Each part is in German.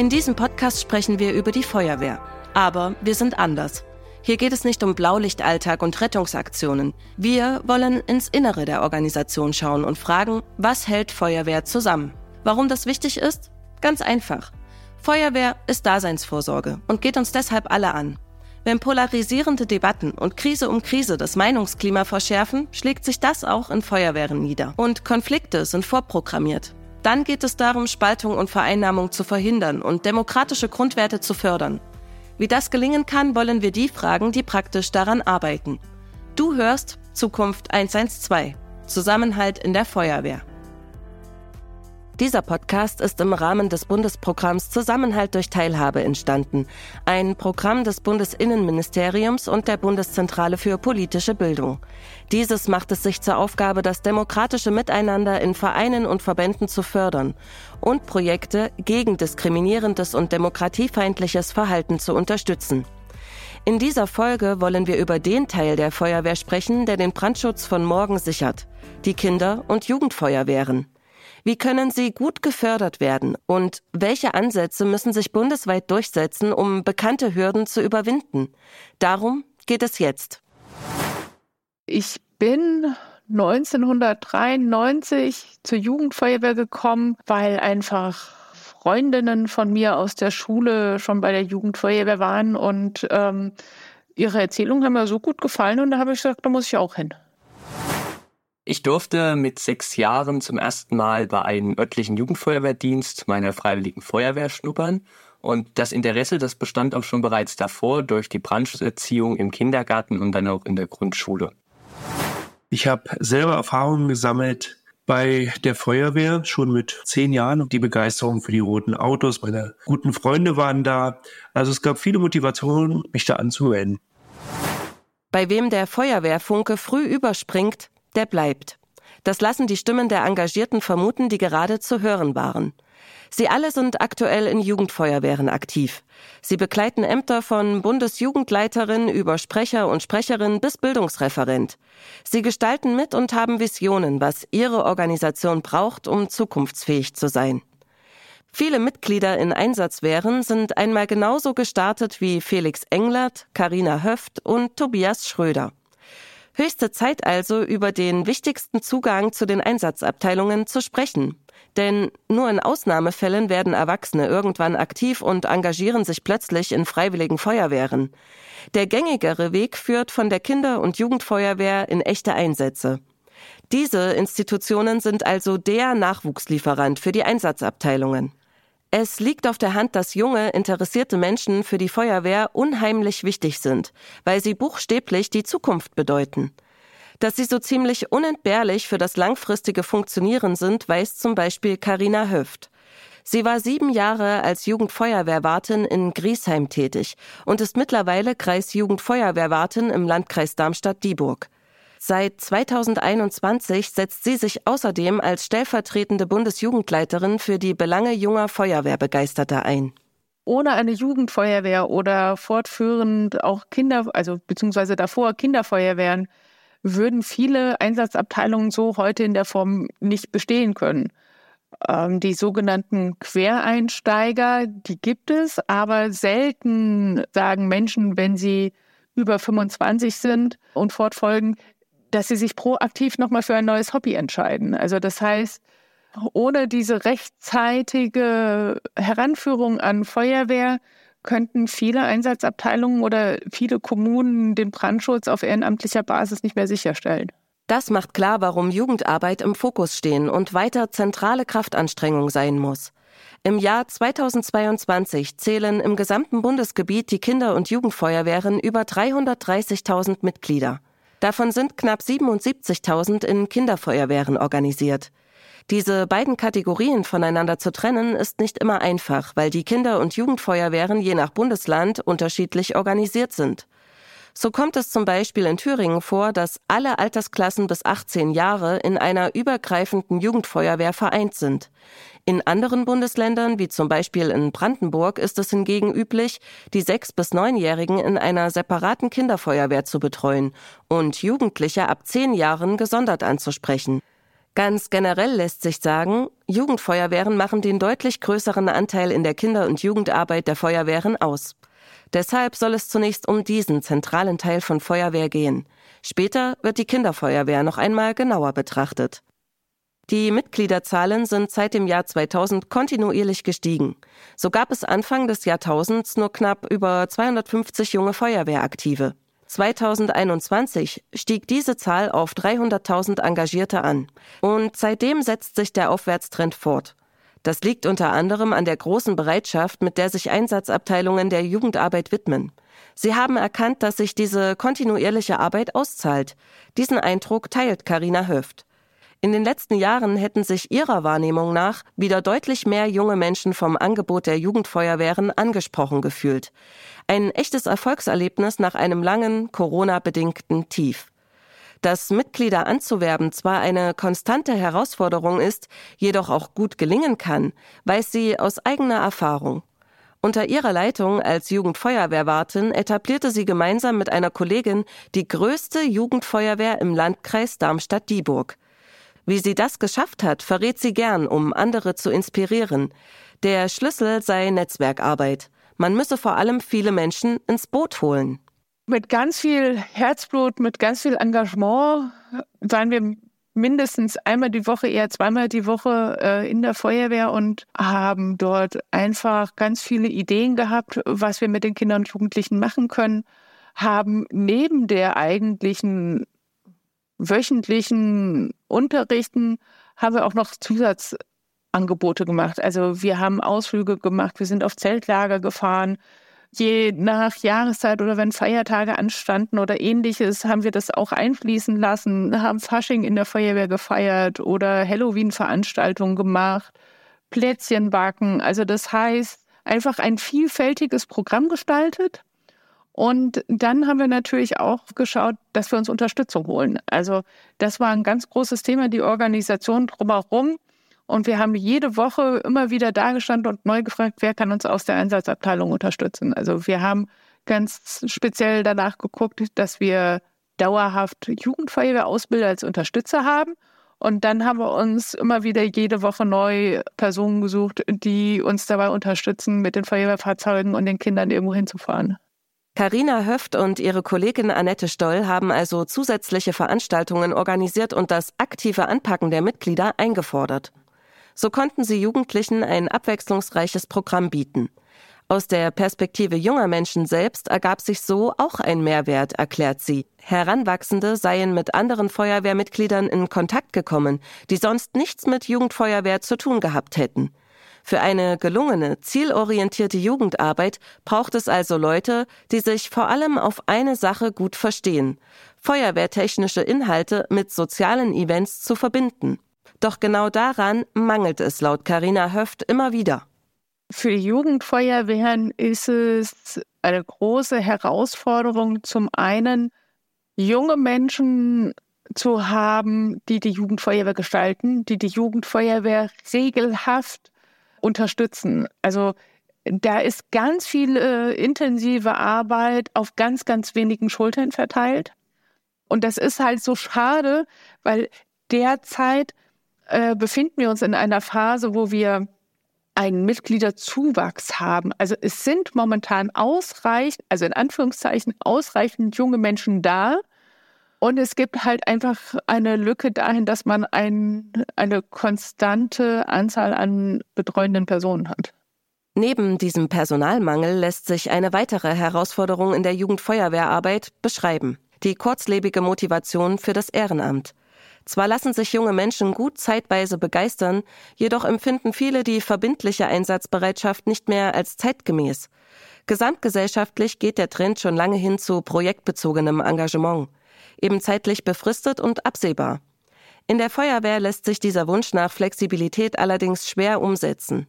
In diesem Podcast sprechen wir über die Feuerwehr. Aber wir sind anders. Hier geht es nicht um Blaulichtalltag und Rettungsaktionen. Wir wollen ins Innere der Organisation schauen und fragen, was hält Feuerwehr zusammen? Warum das wichtig ist? Ganz einfach. Feuerwehr ist Daseinsvorsorge und geht uns deshalb alle an. Wenn polarisierende Debatten und Krise um Krise das Meinungsklima verschärfen, schlägt sich das auch in Feuerwehren nieder. Und Konflikte sind vorprogrammiert. Dann geht es darum, Spaltung und Vereinnahmung zu verhindern und demokratische Grundwerte zu fördern. Wie das gelingen kann, wollen wir die fragen, die praktisch daran arbeiten. Du hörst Zukunft 112. Zusammenhalt in der Feuerwehr. Dieser Podcast ist im Rahmen des Bundesprogramms Zusammenhalt durch Teilhabe entstanden, ein Programm des Bundesinnenministeriums und der Bundeszentrale für politische Bildung. Dieses macht es sich zur Aufgabe, das demokratische Miteinander in Vereinen und Verbänden zu fördern und Projekte gegen diskriminierendes und demokratiefeindliches Verhalten zu unterstützen. In dieser Folge wollen wir über den Teil der Feuerwehr sprechen, der den Brandschutz von morgen sichert, die Kinder- und Jugendfeuerwehren. Wie können sie gut gefördert werden und welche Ansätze müssen sich bundesweit durchsetzen, um bekannte Hürden zu überwinden? Darum geht es jetzt. Ich bin 1993 zur Jugendfeuerwehr gekommen, weil einfach Freundinnen von mir aus der Schule schon bei der Jugendfeuerwehr waren und ähm, ihre Erzählungen haben mir so gut gefallen und da habe ich gesagt, da muss ich auch hin. Ich durfte mit sechs Jahren zum ersten Mal bei einem örtlichen Jugendfeuerwehrdienst meiner Freiwilligen Feuerwehr schnuppern. Und das Interesse, das bestand auch schon bereits davor durch die Brandschutzerziehung im Kindergarten und dann auch in der Grundschule. Ich habe selber Erfahrungen gesammelt bei der Feuerwehr, schon mit zehn Jahren. Und die Begeisterung für die roten Autos, meine guten Freunde waren da. Also es gab viele Motivationen, mich da anzuwenden. Bei wem der Feuerwehrfunke früh überspringt, der bleibt. Das lassen die Stimmen der Engagierten vermuten, die gerade zu hören waren. Sie alle sind aktuell in Jugendfeuerwehren aktiv. Sie begleiten Ämter von Bundesjugendleiterin über Sprecher und Sprecherin bis Bildungsreferent. Sie gestalten mit und haben Visionen, was ihre Organisation braucht, um zukunftsfähig zu sein. Viele Mitglieder in Einsatzwehren sind einmal genauso gestartet wie Felix Englert, Karina Höft und Tobias Schröder. Höchste Zeit also, über den wichtigsten Zugang zu den Einsatzabteilungen zu sprechen. Denn nur in Ausnahmefällen werden Erwachsene irgendwann aktiv und engagieren sich plötzlich in freiwilligen Feuerwehren. Der gängigere Weg führt von der Kinder- und Jugendfeuerwehr in echte Einsätze. Diese Institutionen sind also der Nachwuchslieferant für die Einsatzabteilungen. Es liegt auf der Hand, dass junge, interessierte Menschen für die Feuerwehr unheimlich wichtig sind, weil sie buchstäblich die Zukunft bedeuten. Dass sie so ziemlich unentbehrlich für das langfristige Funktionieren sind, weiß zum Beispiel Karina Höft. Sie war sieben Jahre als Jugendfeuerwehrwartin in Griesheim tätig und ist mittlerweile Kreisjugendfeuerwehrwartin im Landkreis Darmstadt-Dieburg. Seit 2021 setzt sie sich außerdem als stellvertretende Bundesjugendleiterin für die Belange junger Feuerwehrbegeisterter ein. Ohne eine Jugendfeuerwehr oder fortführend auch Kinder, also beziehungsweise davor Kinderfeuerwehren, würden viele Einsatzabteilungen so heute in der Form nicht bestehen können. Ähm, die sogenannten Quereinsteiger, die gibt es, aber selten sagen Menschen, wenn sie über 25 sind und fortfolgen, dass sie sich proaktiv nochmal für ein neues Hobby entscheiden. Also das heißt, ohne diese rechtzeitige Heranführung an Feuerwehr könnten viele Einsatzabteilungen oder viele Kommunen den Brandschutz auf ehrenamtlicher Basis nicht mehr sicherstellen. Das macht klar, warum Jugendarbeit im Fokus stehen und weiter zentrale Kraftanstrengung sein muss. Im Jahr 2022 zählen im gesamten Bundesgebiet die Kinder- und Jugendfeuerwehren über 330.000 Mitglieder. Davon sind knapp 77.000 in Kinderfeuerwehren organisiert. Diese beiden Kategorien voneinander zu trennen, ist nicht immer einfach, weil die Kinder- und Jugendfeuerwehren je nach Bundesland unterschiedlich organisiert sind. So kommt es zum Beispiel in Thüringen vor, dass alle Altersklassen bis 18 Jahre in einer übergreifenden Jugendfeuerwehr vereint sind. In anderen Bundesländern, wie zum Beispiel in Brandenburg, ist es hingegen üblich, die sechs- bis neunjährigen in einer separaten Kinderfeuerwehr zu betreuen und Jugendliche ab zehn Jahren gesondert anzusprechen. Ganz generell lässt sich sagen, Jugendfeuerwehren machen den deutlich größeren Anteil in der Kinder- und Jugendarbeit der Feuerwehren aus. Deshalb soll es zunächst um diesen zentralen Teil von Feuerwehr gehen. Später wird die Kinderfeuerwehr noch einmal genauer betrachtet. Die Mitgliederzahlen sind seit dem Jahr 2000 kontinuierlich gestiegen. So gab es Anfang des Jahrtausends nur knapp über 250 junge Feuerwehraktive. 2021 stieg diese Zahl auf 300.000 Engagierte an. Und seitdem setzt sich der Aufwärtstrend fort. Das liegt unter anderem an der großen Bereitschaft, mit der sich Einsatzabteilungen der Jugendarbeit widmen. Sie haben erkannt, dass sich diese kontinuierliche Arbeit auszahlt. Diesen Eindruck teilt Karina Höft. In den letzten Jahren hätten sich ihrer Wahrnehmung nach wieder deutlich mehr junge Menschen vom Angebot der Jugendfeuerwehren angesprochen gefühlt. Ein echtes Erfolgserlebnis nach einem langen Corona-bedingten Tief. Dass Mitglieder anzuwerben zwar eine konstante Herausforderung ist, jedoch auch gut gelingen kann, weiß sie aus eigener Erfahrung. Unter ihrer Leitung als Jugendfeuerwehrwartin etablierte sie gemeinsam mit einer Kollegin die größte Jugendfeuerwehr im Landkreis Darmstadt-Dieburg. Wie sie das geschafft hat, verrät sie gern, um andere zu inspirieren. Der Schlüssel sei Netzwerkarbeit. Man müsse vor allem viele Menschen ins Boot holen. Mit ganz viel Herzblut, mit ganz viel Engagement waren wir mindestens einmal die Woche, eher zweimal die Woche äh, in der Feuerwehr und haben dort einfach ganz viele Ideen gehabt, was wir mit den Kindern und Jugendlichen machen können, haben neben der eigentlichen wöchentlichen Unterrichten haben wir auch noch Zusatzangebote gemacht. Also wir haben Ausflüge gemacht, wir sind auf Zeltlager gefahren. Je nach Jahreszeit oder wenn Feiertage anstanden oder ähnliches, haben wir das auch einfließen lassen, haben Fasching in der Feuerwehr gefeiert oder Halloween-Veranstaltungen gemacht, Plätzchen backen. Also das heißt, einfach ein vielfältiges Programm gestaltet und dann haben wir natürlich auch geschaut, dass wir uns Unterstützung holen. Also das war ein ganz großes Thema, die Organisation drumherum. Und wir haben jede Woche immer wieder dagestanden und neu gefragt, wer kann uns aus der Einsatzabteilung unterstützen. Also wir haben ganz speziell danach geguckt, dass wir dauerhaft Jugendfeuerwehrausbilder als Unterstützer haben. Und dann haben wir uns immer wieder jede Woche neu Personen gesucht, die uns dabei unterstützen, mit den Feuerwehrfahrzeugen und den Kindern irgendwo hinzufahren. Carina Höft und ihre Kollegin Annette Stoll haben also zusätzliche Veranstaltungen organisiert und das aktive Anpacken der Mitglieder eingefordert. So konnten sie Jugendlichen ein abwechslungsreiches Programm bieten. Aus der Perspektive junger Menschen selbst ergab sich so auch ein Mehrwert, erklärt sie. Heranwachsende seien mit anderen Feuerwehrmitgliedern in Kontakt gekommen, die sonst nichts mit Jugendfeuerwehr zu tun gehabt hätten. Für eine gelungene, zielorientierte Jugendarbeit braucht es also Leute, die sich vor allem auf eine Sache gut verstehen, feuerwehrtechnische Inhalte mit sozialen Events zu verbinden. Doch genau daran mangelt es laut Carina Höft immer wieder. Für Jugendfeuerwehren ist es eine große Herausforderung, zum einen junge Menschen zu haben, die die Jugendfeuerwehr gestalten, die die Jugendfeuerwehr regelhaft unterstützen. Also da ist ganz viel äh, intensive Arbeit auf ganz, ganz wenigen Schultern verteilt. Und das ist halt so schade, weil derzeit äh, befinden wir uns in einer Phase, wo wir einen Mitgliederzuwachs haben. Also es sind momentan ausreichend, also in Anführungszeichen ausreichend junge Menschen da, und es gibt halt einfach eine Lücke dahin, dass man ein, eine konstante Anzahl an betreuenden Personen hat. Neben diesem Personalmangel lässt sich eine weitere Herausforderung in der Jugendfeuerwehrarbeit beschreiben. Die kurzlebige Motivation für das Ehrenamt. Zwar lassen sich junge Menschen gut zeitweise begeistern, jedoch empfinden viele die verbindliche Einsatzbereitschaft nicht mehr als zeitgemäß. Gesamtgesellschaftlich geht der Trend schon lange hin zu projektbezogenem Engagement eben zeitlich befristet und absehbar. In der Feuerwehr lässt sich dieser Wunsch nach Flexibilität allerdings schwer umsetzen.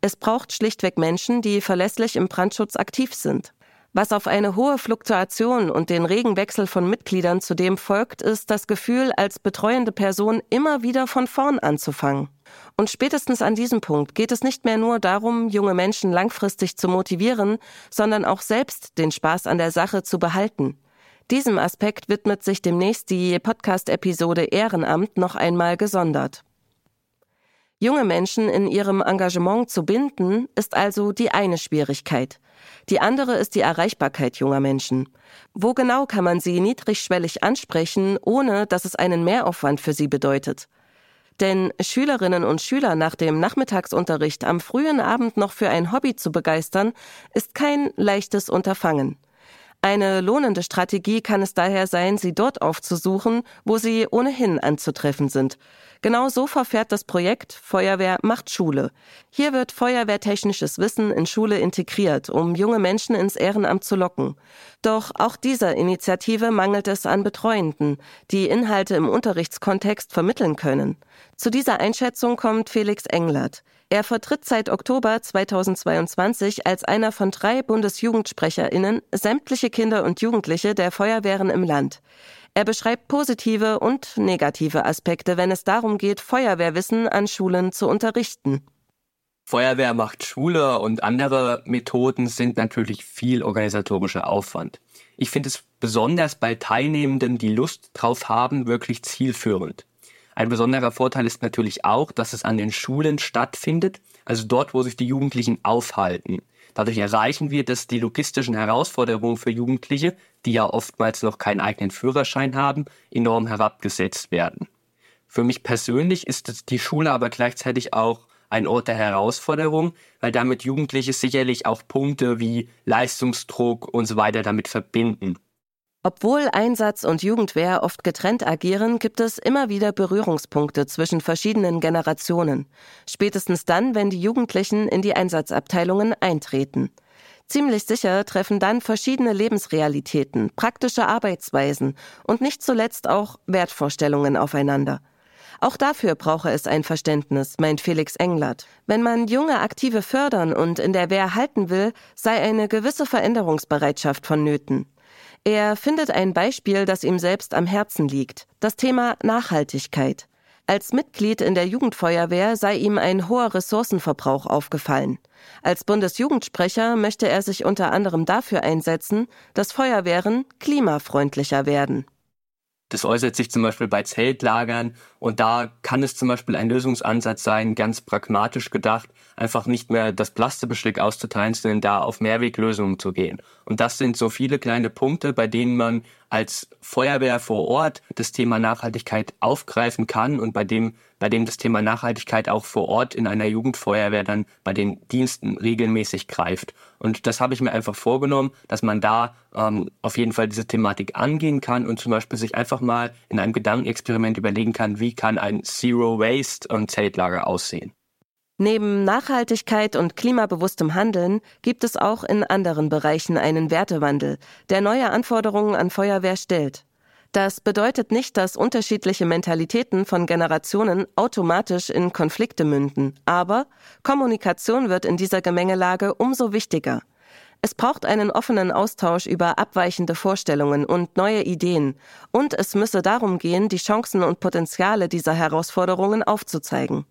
Es braucht schlichtweg Menschen, die verlässlich im Brandschutz aktiv sind. Was auf eine hohe Fluktuation und den regen Wechsel von Mitgliedern zudem folgt, ist das Gefühl, als betreuende Person immer wieder von vorn anzufangen. Und spätestens an diesem Punkt geht es nicht mehr nur darum, junge Menschen langfristig zu motivieren, sondern auch selbst den Spaß an der Sache zu behalten. Diesem Aspekt widmet sich demnächst die Podcast-Episode Ehrenamt noch einmal gesondert. Junge Menschen in ihrem Engagement zu binden, ist also die eine Schwierigkeit. Die andere ist die Erreichbarkeit junger Menschen. Wo genau kann man sie niedrigschwellig ansprechen, ohne dass es einen Mehraufwand für sie bedeutet? Denn Schülerinnen und Schüler nach dem Nachmittagsunterricht am frühen Abend noch für ein Hobby zu begeistern, ist kein leichtes Unterfangen. Eine lohnende Strategie kann es daher sein, sie dort aufzusuchen, wo sie ohnehin anzutreffen sind. Genau so verfährt das Projekt Feuerwehr macht Schule. Hier wird feuerwehrtechnisches Wissen in Schule integriert, um junge Menschen ins Ehrenamt zu locken. Doch auch dieser Initiative mangelt es an Betreuenden, die Inhalte im Unterrichtskontext vermitteln können. Zu dieser Einschätzung kommt Felix Englert. Er vertritt seit Oktober 2022 als einer von drei Bundesjugendsprecherinnen sämtliche Kinder und Jugendliche der Feuerwehren im Land. Er beschreibt positive und negative Aspekte, wenn es darum geht, Feuerwehrwissen an Schulen zu unterrichten. Feuerwehr macht Schule und andere Methoden sind natürlich viel organisatorischer Aufwand. Ich finde es besonders bei Teilnehmenden, die Lust drauf haben, wirklich zielführend. Ein besonderer Vorteil ist natürlich auch, dass es an den Schulen stattfindet, also dort, wo sich die Jugendlichen aufhalten. Dadurch erreichen wir, dass die logistischen Herausforderungen für Jugendliche, die ja oftmals noch keinen eigenen Führerschein haben, enorm herabgesetzt werden. Für mich persönlich ist die Schule aber gleichzeitig auch ein Ort der Herausforderung, weil damit Jugendliche sicherlich auch Punkte wie Leistungsdruck und so weiter damit verbinden. Obwohl Einsatz und Jugendwehr oft getrennt agieren, gibt es immer wieder Berührungspunkte zwischen verschiedenen Generationen. Spätestens dann, wenn die Jugendlichen in die Einsatzabteilungen eintreten. Ziemlich sicher treffen dann verschiedene Lebensrealitäten, praktische Arbeitsweisen und nicht zuletzt auch Wertvorstellungen aufeinander. Auch dafür brauche es ein Verständnis, meint Felix Englert. Wenn man junge Aktive fördern und in der Wehr halten will, sei eine gewisse Veränderungsbereitschaft vonnöten. Er findet ein Beispiel, das ihm selbst am Herzen liegt. Das Thema Nachhaltigkeit. Als Mitglied in der Jugendfeuerwehr sei ihm ein hoher Ressourcenverbrauch aufgefallen. Als Bundesjugendsprecher möchte er sich unter anderem dafür einsetzen, dass Feuerwehren klimafreundlicher werden. Das äußert sich zum Beispiel bei Zeltlagern und da kann es zum Beispiel ein Lösungsansatz sein, ganz pragmatisch gedacht, einfach nicht mehr das Plastikbestück auszuteilen, sondern da auf Mehrweglösungen zu gehen. Und das sind so viele kleine Punkte, bei denen man als Feuerwehr vor Ort das Thema Nachhaltigkeit aufgreifen kann und bei dem, bei dem das Thema Nachhaltigkeit auch vor Ort in einer Jugendfeuerwehr dann bei den Diensten regelmäßig greift. Und das habe ich mir einfach vorgenommen, dass man da ähm, auf jeden Fall diese Thematik angehen kann und zum Beispiel sich einfach mal in einem Gedankenexperiment überlegen kann, wie kann ein Zero Waste und Zeltlager aussehen. Neben Nachhaltigkeit und klimabewusstem Handeln gibt es auch in anderen Bereichen einen Wertewandel, der neue Anforderungen an Feuerwehr stellt. Das bedeutet nicht, dass unterschiedliche Mentalitäten von Generationen automatisch in Konflikte münden, aber Kommunikation wird in dieser Gemengelage umso wichtiger. Es braucht einen offenen Austausch über abweichende Vorstellungen und neue Ideen, und es müsse darum gehen, die Chancen und Potenziale dieser Herausforderungen aufzuzeigen.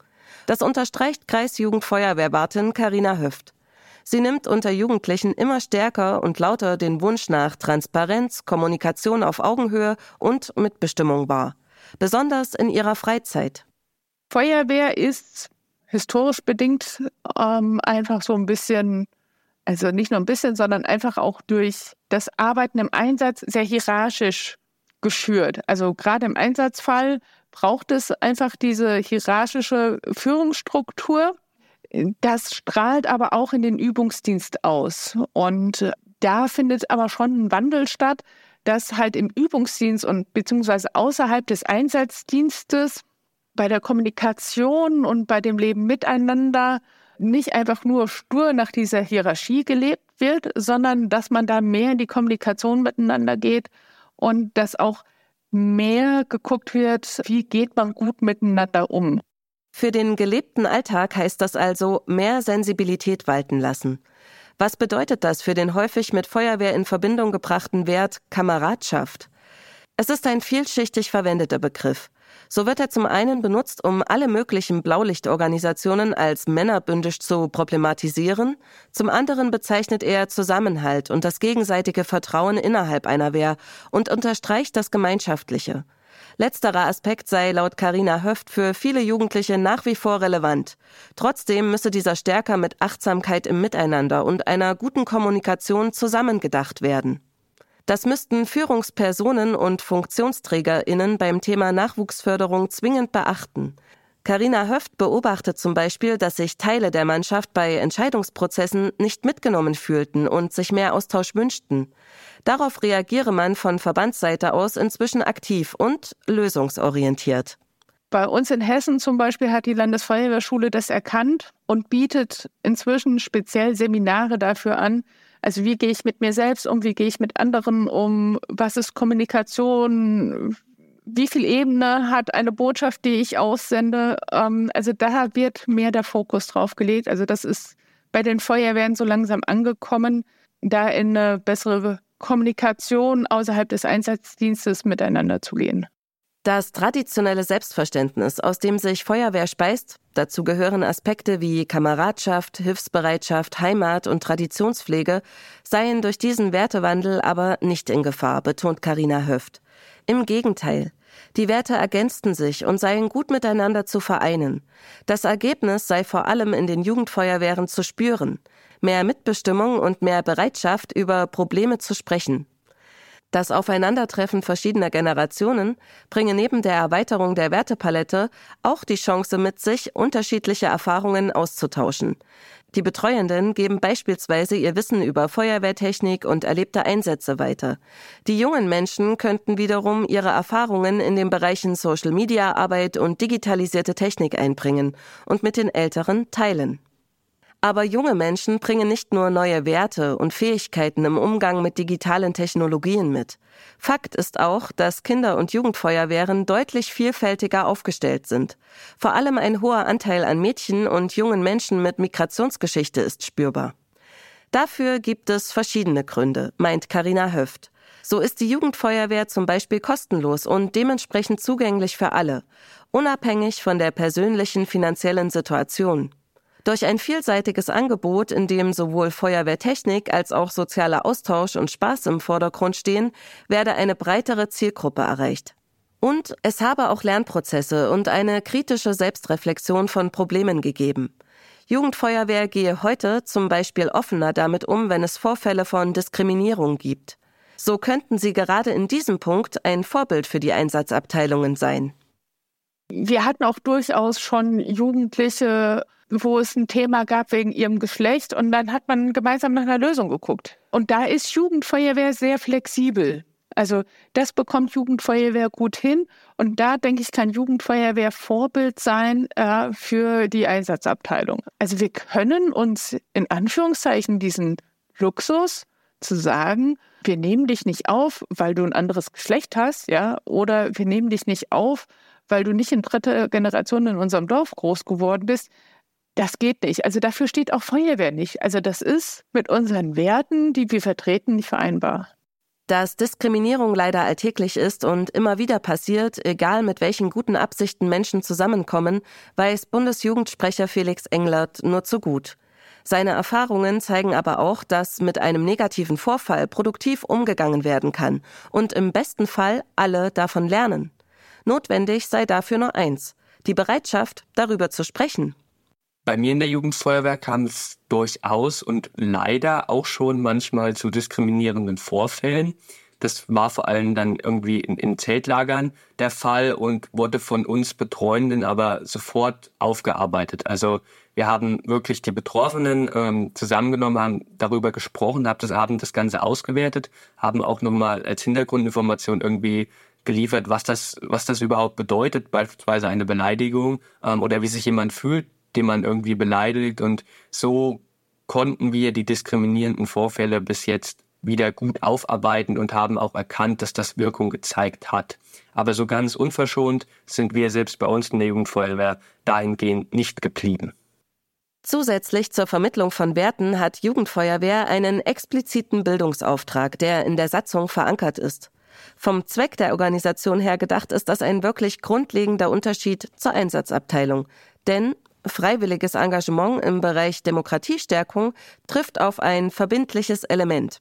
Das unterstreicht Kreisjugendfeuerwehrwartin Karina Höft. Sie nimmt unter Jugendlichen immer stärker und lauter den Wunsch nach Transparenz, Kommunikation auf Augenhöhe und Mitbestimmung wahr. Besonders in ihrer Freizeit. Feuerwehr ist historisch bedingt ähm, einfach so ein bisschen, also nicht nur ein bisschen, sondern einfach auch durch das Arbeiten im Einsatz sehr hierarchisch geschürt. Also gerade im Einsatzfall braucht es einfach diese hierarchische Führungsstruktur. Das strahlt aber auch in den Übungsdienst aus. Und da findet aber schon ein Wandel statt, dass halt im Übungsdienst und beziehungsweise außerhalb des Einsatzdienstes bei der Kommunikation und bei dem Leben miteinander nicht einfach nur stur nach dieser Hierarchie gelebt wird, sondern dass man da mehr in die Kommunikation miteinander geht und dass auch mehr geguckt wird, wie geht man gut miteinander um. Für den gelebten Alltag heißt das also mehr Sensibilität walten lassen. Was bedeutet das für den häufig mit Feuerwehr in Verbindung gebrachten Wert Kameradschaft? Es ist ein vielschichtig verwendeter Begriff. So wird er zum einen benutzt, um alle möglichen Blaulichtorganisationen als männerbündisch zu problematisieren, zum anderen bezeichnet er Zusammenhalt und das gegenseitige Vertrauen innerhalb einer Wehr und unterstreicht das Gemeinschaftliche. Letzterer Aspekt sei laut Carina Höft für viele Jugendliche nach wie vor relevant. Trotzdem müsse dieser stärker mit Achtsamkeit im Miteinander und einer guten Kommunikation zusammengedacht werden. Das müssten Führungspersonen und Funktionsträgerinnen beim Thema Nachwuchsförderung zwingend beachten. Carina Höft beobachtet zum Beispiel, dass sich Teile der Mannschaft bei Entscheidungsprozessen nicht mitgenommen fühlten und sich mehr Austausch wünschten. Darauf reagiere man von Verbandsseite aus inzwischen aktiv und lösungsorientiert. Bei uns in Hessen zum Beispiel hat die Landesfeuerwehrschule das erkannt und bietet inzwischen speziell Seminare dafür an, also wie gehe ich mit mir selbst um, wie gehe ich mit anderen um, was ist Kommunikation, wie viel Ebene hat eine Botschaft, die ich aussende. Ähm, also da wird mehr der Fokus drauf gelegt. Also das ist bei den Feuerwehren so langsam angekommen, da in eine bessere Kommunikation außerhalb des Einsatzdienstes miteinander zu gehen. Das traditionelle Selbstverständnis, aus dem sich Feuerwehr speist, dazu gehören Aspekte wie Kameradschaft, Hilfsbereitschaft, Heimat und Traditionspflege, seien durch diesen Wertewandel aber nicht in Gefahr, betont Karina Höft. Im Gegenteil. Die Werte ergänzten sich und seien gut miteinander zu vereinen. Das Ergebnis sei vor allem in den Jugendfeuerwehren zu spüren. Mehr Mitbestimmung und mehr Bereitschaft, über Probleme zu sprechen. Das Aufeinandertreffen verschiedener Generationen bringe neben der Erweiterung der Wertepalette auch die Chance mit sich, unterschiedliche Erfahrungen auszutauschen. Die Betreuenden geben beispielsweise ihr Wissen über Feuerwehrtechnik und erlebte Einsätze weiter. Die jungen Menschen könnten wiederum ihre Erfahrungen in den Bereichen Social Media Arbeit und digitalisierte Technik einbringen und mit den Älteren teilen. Aber junge Menschen bringen nicht nur neue Werte und Fähigkeiten im Umgang mit digitalen Technologien mit. Fakt ist auch, dass Kinder- und Jugendfeuerwehren deutlich vielfältiger aufgestellt sind. Vor allem ein hoher Anteil an Mädchen und jungen Menschen mit Migrationsgeschichte ist spürbar. Dafür gibt es verschiedene Gründe, meint Karina Höft. So ist die Jugendfeuerwehr zum Beispiel kostenlos und dementsprechend zugänglich für alle, unabhängig von der persönlichen finanziellen Situation. Durch ein vielseitiges Angebot, in dem sowohl Feuerwehrtechnik als auch sozialer Austausch und Spaß im Vordergrund stehen, werde eine breitere Zielgruppe erreicht. Und es habe auch Lernprozesse und eine kritische Selbstreflexion von Problemen gegeben. Jugendfeuerwehr gehe heute zum Beispiel offener damit um, wenn es Vorfälle von Diskriminierung gibt. So könnten sie gerade in diesem Punkt ein Vorbild für die Einsatzabteilungen sein. Wir hatten auch durchaus schon Jugendliche wo es ein Thema gab wegen ihrem Geschlecht und dann hat man gemeinsam nach einer Lösung geguckt. Und da ist Jugendfeuerwehr sehr flexibel. Also das bekommt Jugendfeuerwehr gut hin und da denke ich, kann Jugendfeuerwehr Vorbild sein äh, für die Einsatzabteilung. Also wir können uns in Anführungszeichen diesen Luxus zu sagen, wir nehmen dich nicht auf, weil du ein anderes Geschlecht hast, ja, oder wir nehmen dich nicht auf, weil du nicht in dritter Generation in unserem Dorf groß geworden bist. Das geht nicht. Also dafür steht auch Feuerwehr nicht. Also das ist mit unseren Werten, die wir vertreten, nicht vereinbar. Dass Diskriminierung leider alltäglich ist und immer wieder passiert, egal mit welchen guten Absichten Menschen zusammenkommen, weiß Bundesjugendsprecher Felix Englert nur zu gut. Seine Erfahrungen zeigen aber auch, dass mit einem negativen Vorfall produktiv umgegangen werden kann und im besten Fall alle davon lernen. Notwendig sei dafür nur eins, die Bereitschaft, darüber zu sprechen. Bei mir in der Jugendfeuerwehr kam es durchaus und leider auch schon manchmal zu diskriminierenden Vorfällen. Das war vor allem dann irgendwie in, in Zeltlagern der Fall und wurde von uns Betreuenden aber sofort aufgearbeitet. Also wir haben wirklich die Betroffenen ähm, zusammengenommen, haben darüber gesprochen, haben das Abend das Ganze ausgewertet, haben auch nochmal als Hintergrundinformation irgendwie geliefert, was das, was das überhaupt bedeutet, beispielsweise eine Beleidigung ähm, oder wie sich jemand fühlt, den man irgendwie beleidigt. Und so konnten wir die diskriminierenden Vorfälle bis jetzt wieder gut aufarbeiten und haben auch erkannt, dass das Wirkung gezeigt hat. Aber so ganz unverschont sind wir selbst bei uns in der Jugendfeuerwehr dahingehend nicht geblieben. Zusätzlich zur Vermittlung von Werten hat Jugendfeuerwehr einen expliziten Bildungsauftrag, der in der Satzung verankert ist. Vom Zweck der Organisation her gedacht ist das ein wirklich grundlegender Unterschied zur Einsatzabteilung. Denn freiwilliges Engagement im Bereich Demokratiestärkung trifft auf ein verbindliches Element.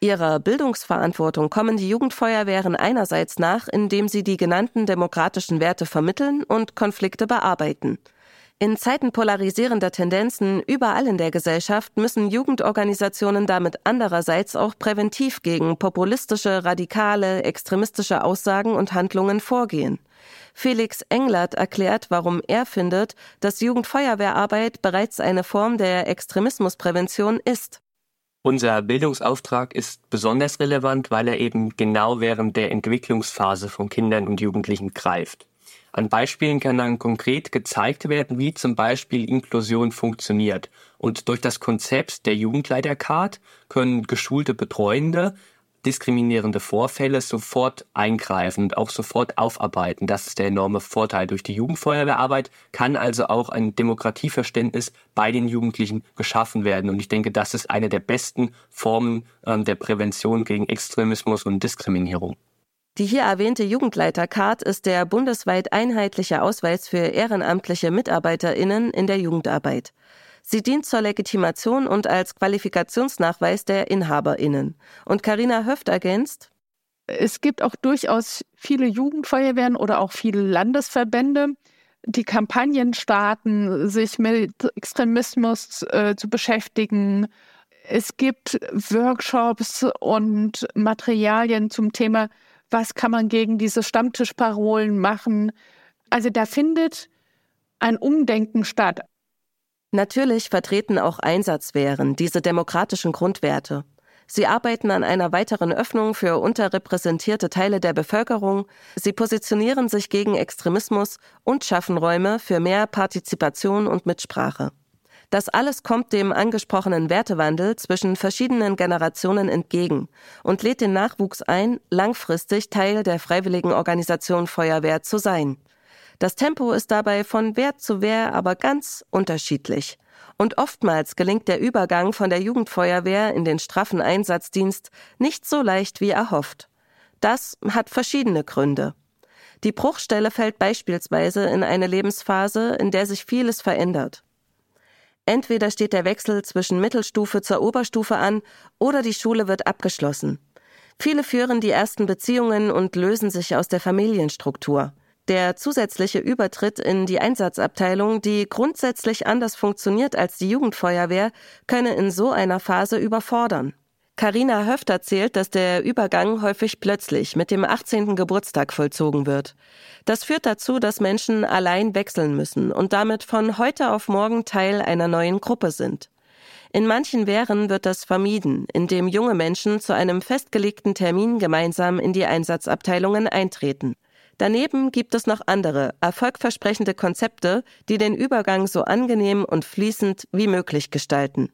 Ihrer Bildungsverantwortung kommen die Jugendfeuerwehren einerseits nach, indem sie die genannten demokratischen Werte vermitteln und Konflikte bearbeiten. In Zeiten polarisierender Tendenzen überall in der Gesellschaft müssen Jugendorganisationen damit andererseits auch präventiv gegen populistische, radikale, extremistische Aussagen und Handlungen vorgehen. Felix Englert erklärt, warum er findet, dass Jugendfeuerwehrarbeit bereits eine Form der Extremismusprävention ist. Unser Bildungsauftrag ist besonders relevant, weil er eben genau während der Entwicklungsphase von Kindern und Jugendlichen greift. An Beispielen kann dann konkret gezeigt werden, wie zum Beispiel Inklusion funktioniert. Und durch das Konzept der Jugendleitercard können geschulte Betreuende diskriminierende Vorfälle sofort eingreifen und auch sofort aufarbeiten. Das ist der enorme Vorteil. Durch die Jugendfeuerwehrarbeit kann also auch ein Demokratieverständnis bei den Jugendlichen geschaffen werden. Und ich denke, das ist eine der besten Formen ähm, der Prävention gegen Extremismus und Diskriminierung. Die hier erwähnte Jugendleitercard ist der bundesweit einheitliche Ausweis für ehrenamtliche MitarbeiterInnen in der Jugendarbeit. Sie dient zur Legitimation und als Qualifikationsnachweis der InhaberInnen. Und Karina Höft ergänzt, es gibt auch durchaus viele Jugendfeuerwehren oder auch viele Landesverbände, die Kampagnen starten, sich mit Extremismus äh, zu beschäftigen. Es gibt Workshops und Materialien zum Thema, was kann man gegen diese Stammtischparolen machen. Also da findet ein Umdenken statt. Natürlich vertreten auch Einsatzwehren diese demokratischen Grundwerte. Sie arbeiten an einer weiteren Öffnung für unterrepräsentierte Teile der Bevölkerung, sie positionieren sich gegen Extremismus und schaffen Räume für mehr Partizipation und Mitsprache. Das alles kommt dem angesprochenen Wertewandel zwischen verschiedenen Generationen entgegen und lädt den Nachwuchs ein, langfristig Teil der freiwilligen Organisation Feuerwehr zu sein. Das Tempo ist dabei von Wehr zu Wehr aber ganz unterschiedlich. Und oftmals gelingt der Übergang von der Jugendfeuerwehr in den straffen Einsatzdienst nicht so leicht wie erhofft. Das hat verschiedene Gründe. Die Bruchstelle fällt beispielsweise in eine Lebensphase, in der sich vieles verändert. Entweder steht der Wechsel zwischen Mittelstufe zur Oberstufe an oder die Schule wird abgeschlossen. Viele führen die ersten Beziehungen und lösen sich aus der Familienstruktur. Der zusätzliche Übertritt in die Einsatzabteilung, die grundsätzlich anders funktioniert als die Jugendfeuerwehr, könne in so einer Phase überfordern. Carina Höft erzählt, dass der Übergang häufig plötzlich mit dem 18. Geburtstag vollzogen wird. Das führt dazu, dass Menschen allein wechseln müssen und damit von heute auf morgen Teil einer neuen Gruppe sind. In manchen Wehren wird das vermieden, indem junge Menschen zu einem festgelegten Termin gemeinsam in die Einsatzabteilungen eintreten. Daneben gibt es noch andere, erfolgversprechende Konzepte, die den Übergang so angenehm und fließend wie möglich gestalten.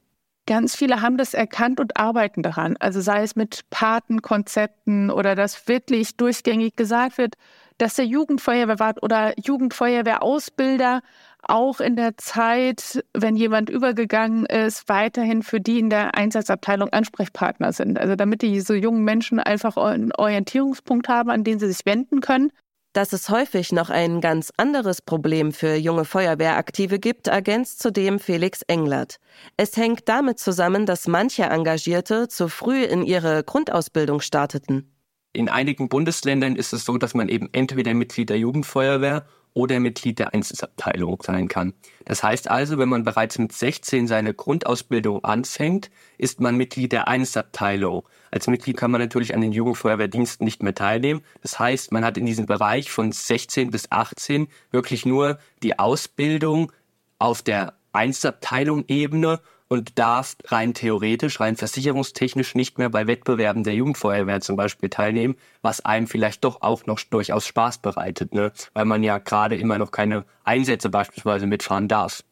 Ganz viele haben das erkannt und arbeiten daran. Also sei es mit Patenkonzepten oder dass wirklich durchgängig gesagt wird, dass der Jugendfeuerwehrwart oder Jugendfeuerwehrausbilder auch in der Zeit, wenn jemand übergegangen ist, weiterhin für die in der Einsatzabteilung Ansprechpartner sind. Also damit diese jungen Menschen einfach einen Orientierungspunkt haben, an den sie sich wenden können dass es häufig noch ein ganz anderes Problem für junge Feuerwehraktive gibt, ergänzt zudem Felix Englert. Es hängt damit zusammen, dass manche Engagierte zu früh in ihre Grundausbildung starteten. In einigen Bundesländern ist es so, dass man eben entweder Mitglied der Jugendfeuerwehr oder Mitglied der Einsatzabteilung sein kann. Das heißt also, wenn man bereits mit 16 seine Grundausbildung anfängt, ist man Mitglied der Einsatzabteilung. Als Mitglied kann man natürlich an den Jugendfeuerwehrdiensten nicht mehr teilnehmen. Das heißt, man hat in diesem Bereich von 16 bis 18 wirklich nur die Ausbildung auf der Einsatzabteilung-Ebene und darf rein theoretisch, rein versicherungstechnisch nicht mehr bei Wettbewerben der Jugendfeuerwehr zum Beispiel teilnehmen, was einem vielleicht doch auch noch durchaus Spaß bereitet, ne? weil man ja gerade immer noch keine Einsätze beispielsweise mitfahren darf.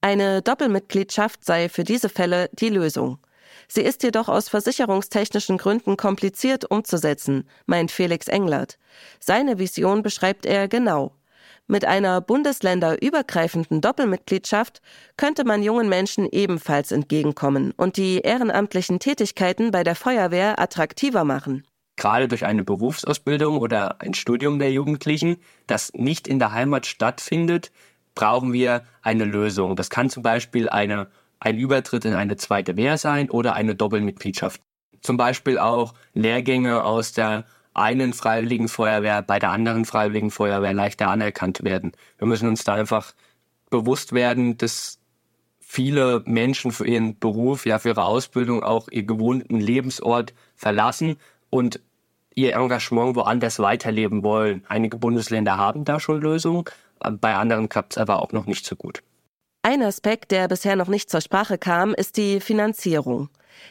Eine Doppelmitgliedschaft sei für diese Fälle die Lösung. Sie ist jedoch aus versicherungstechnischen Gründen kompliziert umzusetzen, meint Felix Englert. Seine Vision beschreibt er genau. Mit einer bundesländerübergreifenden Doppelmitgliedschaft könnte man jungen Menschen ebenfalls entgegenkommen und die ehrenamtlichen Tätigkeiten bei der Feuerwehr attraktiver machen. gerade durch eine Berufsausbildung oder ein Studium der Jugendlichen, das nicht in der Heimat stattfindet, brauchen wir eine Lösung. Das kann zum Beispiel eine, ein Übertritt in eine zweite Wehr sein oder eine Doppelmitgliedschaft. Zum Beispiel auch Lehrgänge aus der einen Freiwilligen Feuerwehr bei der anderen Freiwilligen Feuerwehr leichter anerkannt werden. Wir müssen uns da einfach bewusst werden, dass viele Menschen für ihren Beruf, ja für ihre Ausbildung auch ihr gewohnten Lebensort verlassen und ihr Engagement woanders weiterleben wollen. Einige Bundesländer haben da schon Lösungen, bei anderen klappt es aber auch noch nicht so gut. Ein Aspekt, der bisher noch nicht zur Sprache kam, ist die Finanzierung.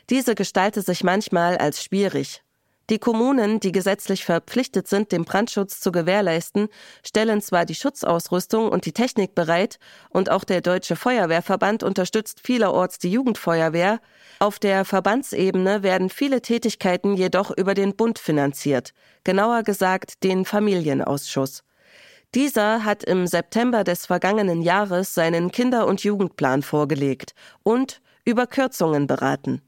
Diese gestaltet sich manchmal als schwierig. Die Kommunen, die gesetzlich verpflichtet sind, den Brandschutz zu gewährleisten, stellen zwar die Schutzausrüstung und die Technik bereit, und auch der Deutsche Feuerwehrverband unterstützt vielerorts die Jugendfeuerwehr, auf der Verbandsebene werden viele Tätigkeiten jedoch über den Bund finanziert, genauer gesagt den Familienausschuss. Dieser hat im September des vergangenen Jahres seinen Kinder- und Jugendplan vorgelegt und über Kürzungen beraten.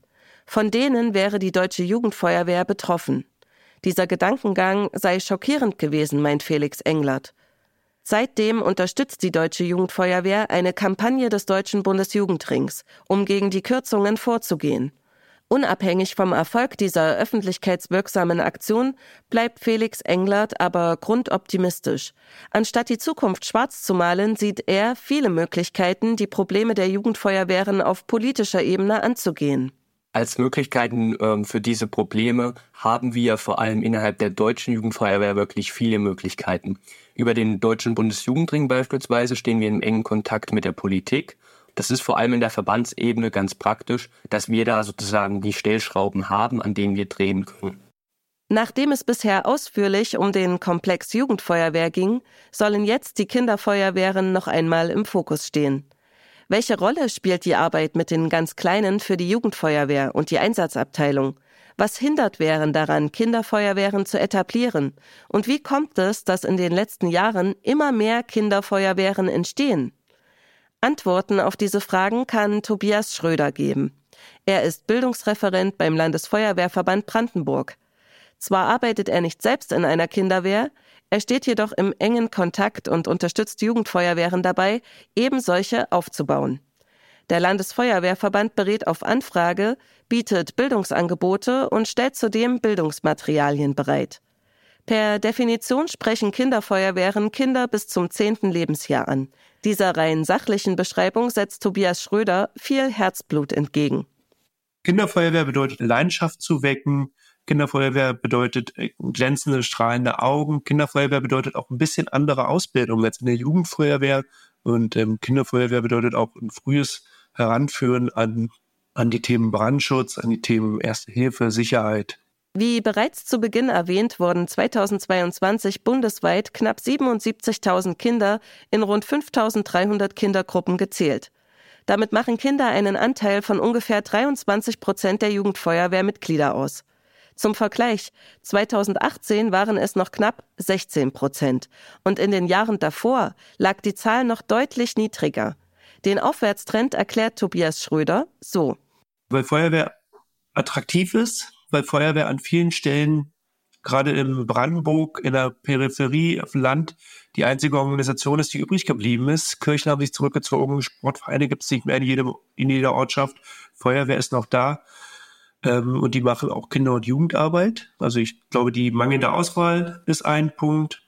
Von denen wäre die deutsche Jugendfeuerwehr betroffen. Dieser Gedankengang sei schockierend gewesen, meint Felix Englert. Seitdem unterstützt die Deutsche Jugendfeuerwehr eine Kampagne des Deutschen Bundesjugendrings, um gegen die Kürzungen vorzugehen. Unabhängig vom Erfolg dieser öffentlichkeitswirksamen Aktion bleibt Felix Englert aber grundoptimistisch. Anstatt die Zukunft schwarz zu malen, sieht er viele Möglichkeiten, die Probleme der Jugendfeuerwehren auf politischer Ebene anzugehen. Als Möglichkeiten ähm, für diese Probleme haben wir vor allem innerhalb der deutschen Jugendfeuerwehr wirklich viele Möglichkeiten. Über den Deutschen Bundesjugendring beispielsweise stehen wir in engen Kontakt mit der Politik. Das ist vor allem in der Verbandsebene ganz praktisch, dass wir da sozusagen die Stellschrauben haben, an denen wir drehen können. Nachdem es bisher ausführlich um den Komplex Jugendfeuerwehr ging, sollen jetzt die Kinderfeuerwehren noch einmal im Fokus stehen. Welche Rolle spielt die Arbeit mit den ganz Kleinen für die Jugendfeuerwehr und die Einsatzabteilung? Was hindert wären daran, Kinderfeuerwehren zu etablieren? Und wie kommt es, dass in den letzten Jahren immer mehr Kinderfeuerwehren entstehen? Antworten auf diese Fragen kann Tobias Schröder geben. Er ist Bildungsreferent beim Landesfeuerwehrverband Brandenburg. Zwar arbeitet er nicht selbst in einer Kinderwehr, er steht jedoch im engen Kontakt und unterstützt Jugendfeuerwehren dabei, eben solche aufzubauen. Der Landesfeuerwehrverband berät auf Anfrage, bietet Bildungsangebote und stellt zudem Bildungsmaterialien bereit. Per Definition sprechen Kinderfeuerwehren Kinder bis zum zehnten Lebensjahr an. Dieser rein sachlichen Beschreibung setzt Tobias Schröder viel Herzblut entgegen. Kinderfeuerwehr bedeutet Leidenschaft zu wecken, Kinderfeuerwehr bedeutet äh, glänzende, strahlende Augen. Kinderfeuerwehr bedeutet auch ein bisschen andere Ausbildung als in der Jugendfeuerwehr. Und ähm, Kinderfeuerwehr bedeutet auch ein frühes Heranführen an, an die Themen Brandschutz, an die Themen Erste Hilfe, Sicherheit. Wie bereits zu Beginn erwähnt, wurden 2022 bundesweit knapp 77.000 Kinder in rund 5.300 Kindergruppen gezählt. Damit machen Kinder einen Anteil von ungefähr 23 Prozent der Jugendfeuerwehrmitglieder aus. Zum Vergleich, 2018 waren es noch knapp 16 Prozent und in den Jahren davor lag die Zahl noch deutlich niedriger. Den Aufwärtstrend erklärt Tobias Schröder so. Weil Feuerwehr attraktiv ist, weil Feuerwehr an vielen Stellen, gerade in Brandenburg, in der Peripherie, auf dem Land, die einzige Organisation ist, die übrig geblieben ist. Kirchen haben sich zurückgezogen, Sportvereine gibt es nicht mehr in, jedem, in jeder Ortschaft, Feuerwehr ist noch da. Ähm, und die machen auch Kinder- und Jugendarbeit. Also ich glaube, die mangelnde Auswahl ist ein Punkt.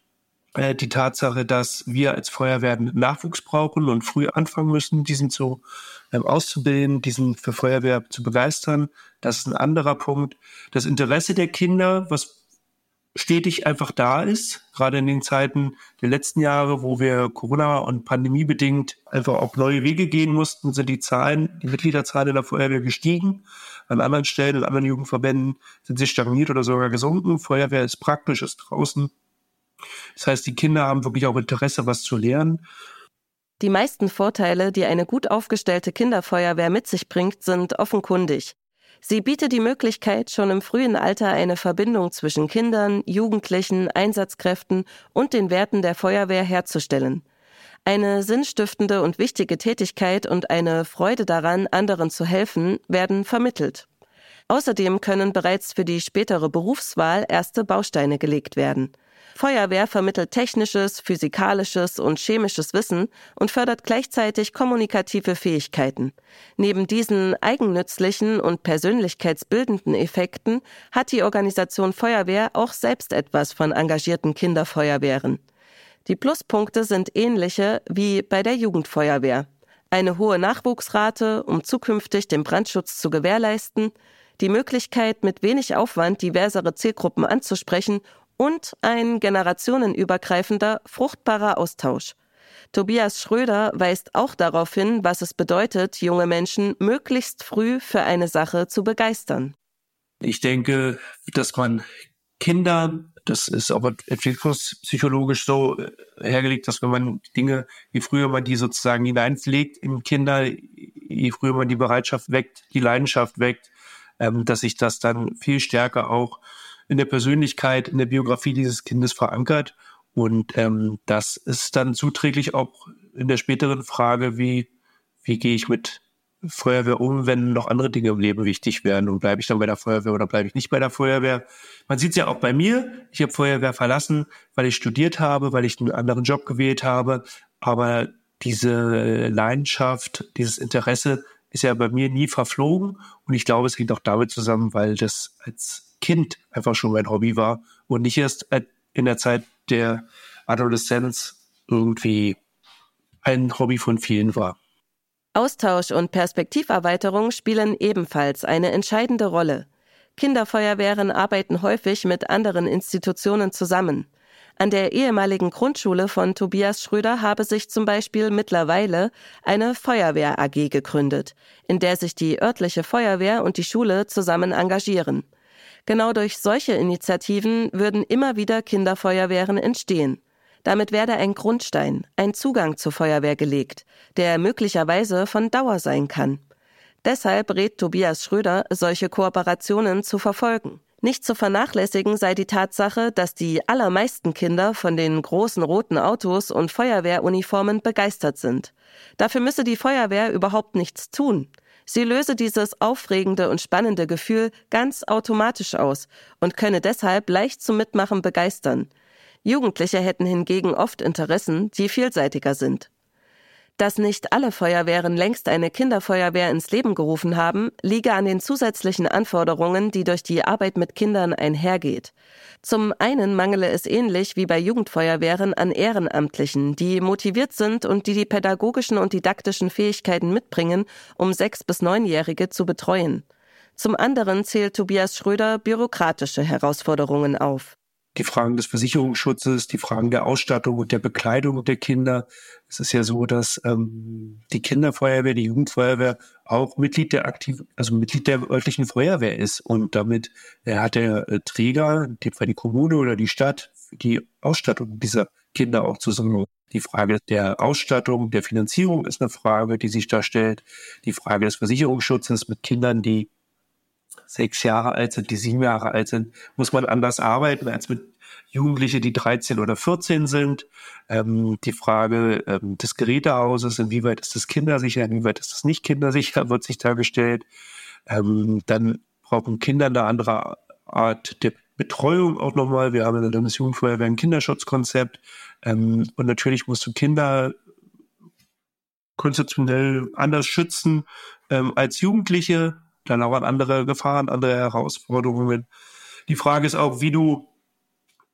Äh, die Tatsache, dass wir als Feuerwehr Nachwuchs brauchen und früh anfangen müssen, diesen zu ähm, auszubilden, diesen für Feuerwehr zu begeistern, das ist ein anderer Punkt. Das Interesse der Kinder, was stetig einfach da ist, gerade in den Zeiten der letzten Jahre, wo wir Corona und Pandemie bedingt einfach auch neue Wege gehen mussten, sind die Zahlen, die Mitgliederzahlen in der Feuerwehr gestiegen. An anderen Stellen, in anderen Jugendverbänden sind sie stagniert oder sogar gesunken. Feuerwehr ist praktisch, ist draußen. Das heißt, die Kinder haben wirklich auch Interesse, was zu lernen. Die meisten Vorteile, die eine gut aufgestellte Kinderfeuerwehr mit sich bringt, sind offenkundig. Sie bietet die Möglichkeit, schon im frühen Alter eine Verbindung zwischen Kindern, Jugendlichen, Einsatzkräften und den Werten der Feuerwehr herzustellen. Eine sinnstiftende und wichtige Tätigkeit und eine Freude daran, anderen zu helfen, werden vermittelt. Außerdem können bereits für die spätere Berufswahl erste Bausteine gelegt werden. Feuerwehr vermittelt technisches, physikalisches und chemisches Wissen und fördert gleichzeitig kommunikative Fähigkeiten. Neben diesen eigennützlichen und persönlichkeitsbildenden Effekten hat die Organisation Feuerwehr auch selbst etwas von engagierten Kinderfeuerwehren. Die Pluspunkte sind ähnliche wie bei der Jugendfeuerwehr. Eine hohe Nachwuchsrate, um zukünftig den Brandschutz zu gewährleisten, die Möglichkeit, mit wenig Aufwand diversere Zielgruppen anzusprechen und ein generationenübergreifender, fruchtbarer Austausch. Tobias Schröder weist auch darauf hin, was es bedeutet, junge Menschen möglichst früh für eine Sache zu begeistern. Ich denke, dass man Kinder, das ist aber entwicklungspsychologisch so äh, hergelegt, dass wenn man Dinge, je früher man die sozusagen hineinpflegt in Kinder, je früher man die Bereitschaft weckt, die Leidenschaft weckt, ähm, dass sich das dann viel stärker auch in der Persönlichkeit, in der Biografie dieses Kindes verankert. Und ähm, das ist dann zuträglich auch in der späteren Frage, wie, wie gehe ich mit Feuerwehr um, wenn noch andere Dinge im Leben wichtig werden und bleibe ich dann bei der Feuerwehr oder bleibe ich nicht bei der Feuerwehr. Man sieht es ja auch bei mir. Ich habe Feuerwehr verlassen, weil ich studiert habe, weil ich einen anderen Job gewählt habe. Aber diese Leidenschaft, dieses Interesse ist ja bei mir nie verflogen. Und ich glaube, es hängt auch damit zusammen, weil das als Kind einfach schon mein Hobby war und nicht erst in der Zeit der Adoleszenz irgendwie ein Hobby von vielen war. Austausch und Perspektiverweiterung spielen ebenfalls eine entscheidende Rolle. Kinderfeuerwehren arbeiten häufig mit anderen Institutionen zusammen. An der ehemaligen Grundschule von Tobias Schröder habe sich zum Beispiel mittlerweile eine Feuerwehr AG gegründet, in der sich die örtliche Feuerwehr und die Schule zusammen engagieren. Genau durch solche Initiativen würden immer wieder Kinderfeuerwehren entstehen. Damit werde ein Grundstein, ein Zugang zur Feuerwehr gelegt, der möglicherweise von Dauer sein kann. Deshalb rät Tobias Schröder, solche Kooperationen zu verfolgen. Nicht zu vernachlässigen sei die Tatsache, dass die allermeisten Kinder von den großen roten Autos und Feuerwehruniformen begeistert sind. Dafür müsse die Feuerwehr überhaupt nichts tun. Sie löse dieses aufregende und spannende Gefühl ganz automatisch aus und könne deshalb leicht zum Mitmachen begeistern. Jugendliche hätten hingegen oft Interessen, die vielseitiger sind. Dass nicht alle Feuerwehren längst eine Kinderfeuerwehr ins Leben gerufen haben, liege an den zusätzlichen Anforderungen, die durch die Arbeit mit Kindern einhergeht. Zum einen mangele es ähnlich wie bei Jugendfeuerwehren an Ehrenamtlichen, die motiviert sind und die die pädagogischen und didaktischen Fähigkeiten mitbringen, um sechs bis neunjährige zu betreuen. Zum anderen zählt Tobias Schröder bürokratische Herausforderungen auf die Fragen des Versicherungsschutzes, die Fragen der Ausstattung und der Bekleidung der Kinder. Es ist ja so, dass ähm, die Kinderfeuerwehr, die Jugendfeuerwehr auch Mitglied der aktiv, also Mitglied der örtlichen Feuerwehr ist und damit äh, hat der äh, Träger, dem Fall die Kommune oder die Stadt, die Ausstattung dieser Kinder auch zu sorgen. Die Frage der Ausstattung, der Finanzierung ist eine Frage, die sich da stellt. Die Frage des Versicherungsschutzes mit Kindern, die sechs Jahre alt sind, die sieben Jahre alt sind, muss man anders arbeiten als mit Jugendliche, die 13 oder 14 sind. Ähm, die Frage ähm, des Gerätehauses, inwieweit ist das kindersicher, inwieweit ist das nicht kindersicher, wird sich da gestellt. Ähm, dann brauchen Kinder eine andere Art der Betreuung auch nochmal. Wir haben in der Landesjugendfeuerwehr ein Kinderschutzkonzept. Ähm, und natürlich musst du Kinder konzeptionell anders schützen ähm, als Jugendliche dann auch an andere Gefahren, andere Herausforderungen. Die Frage ist auch, wie du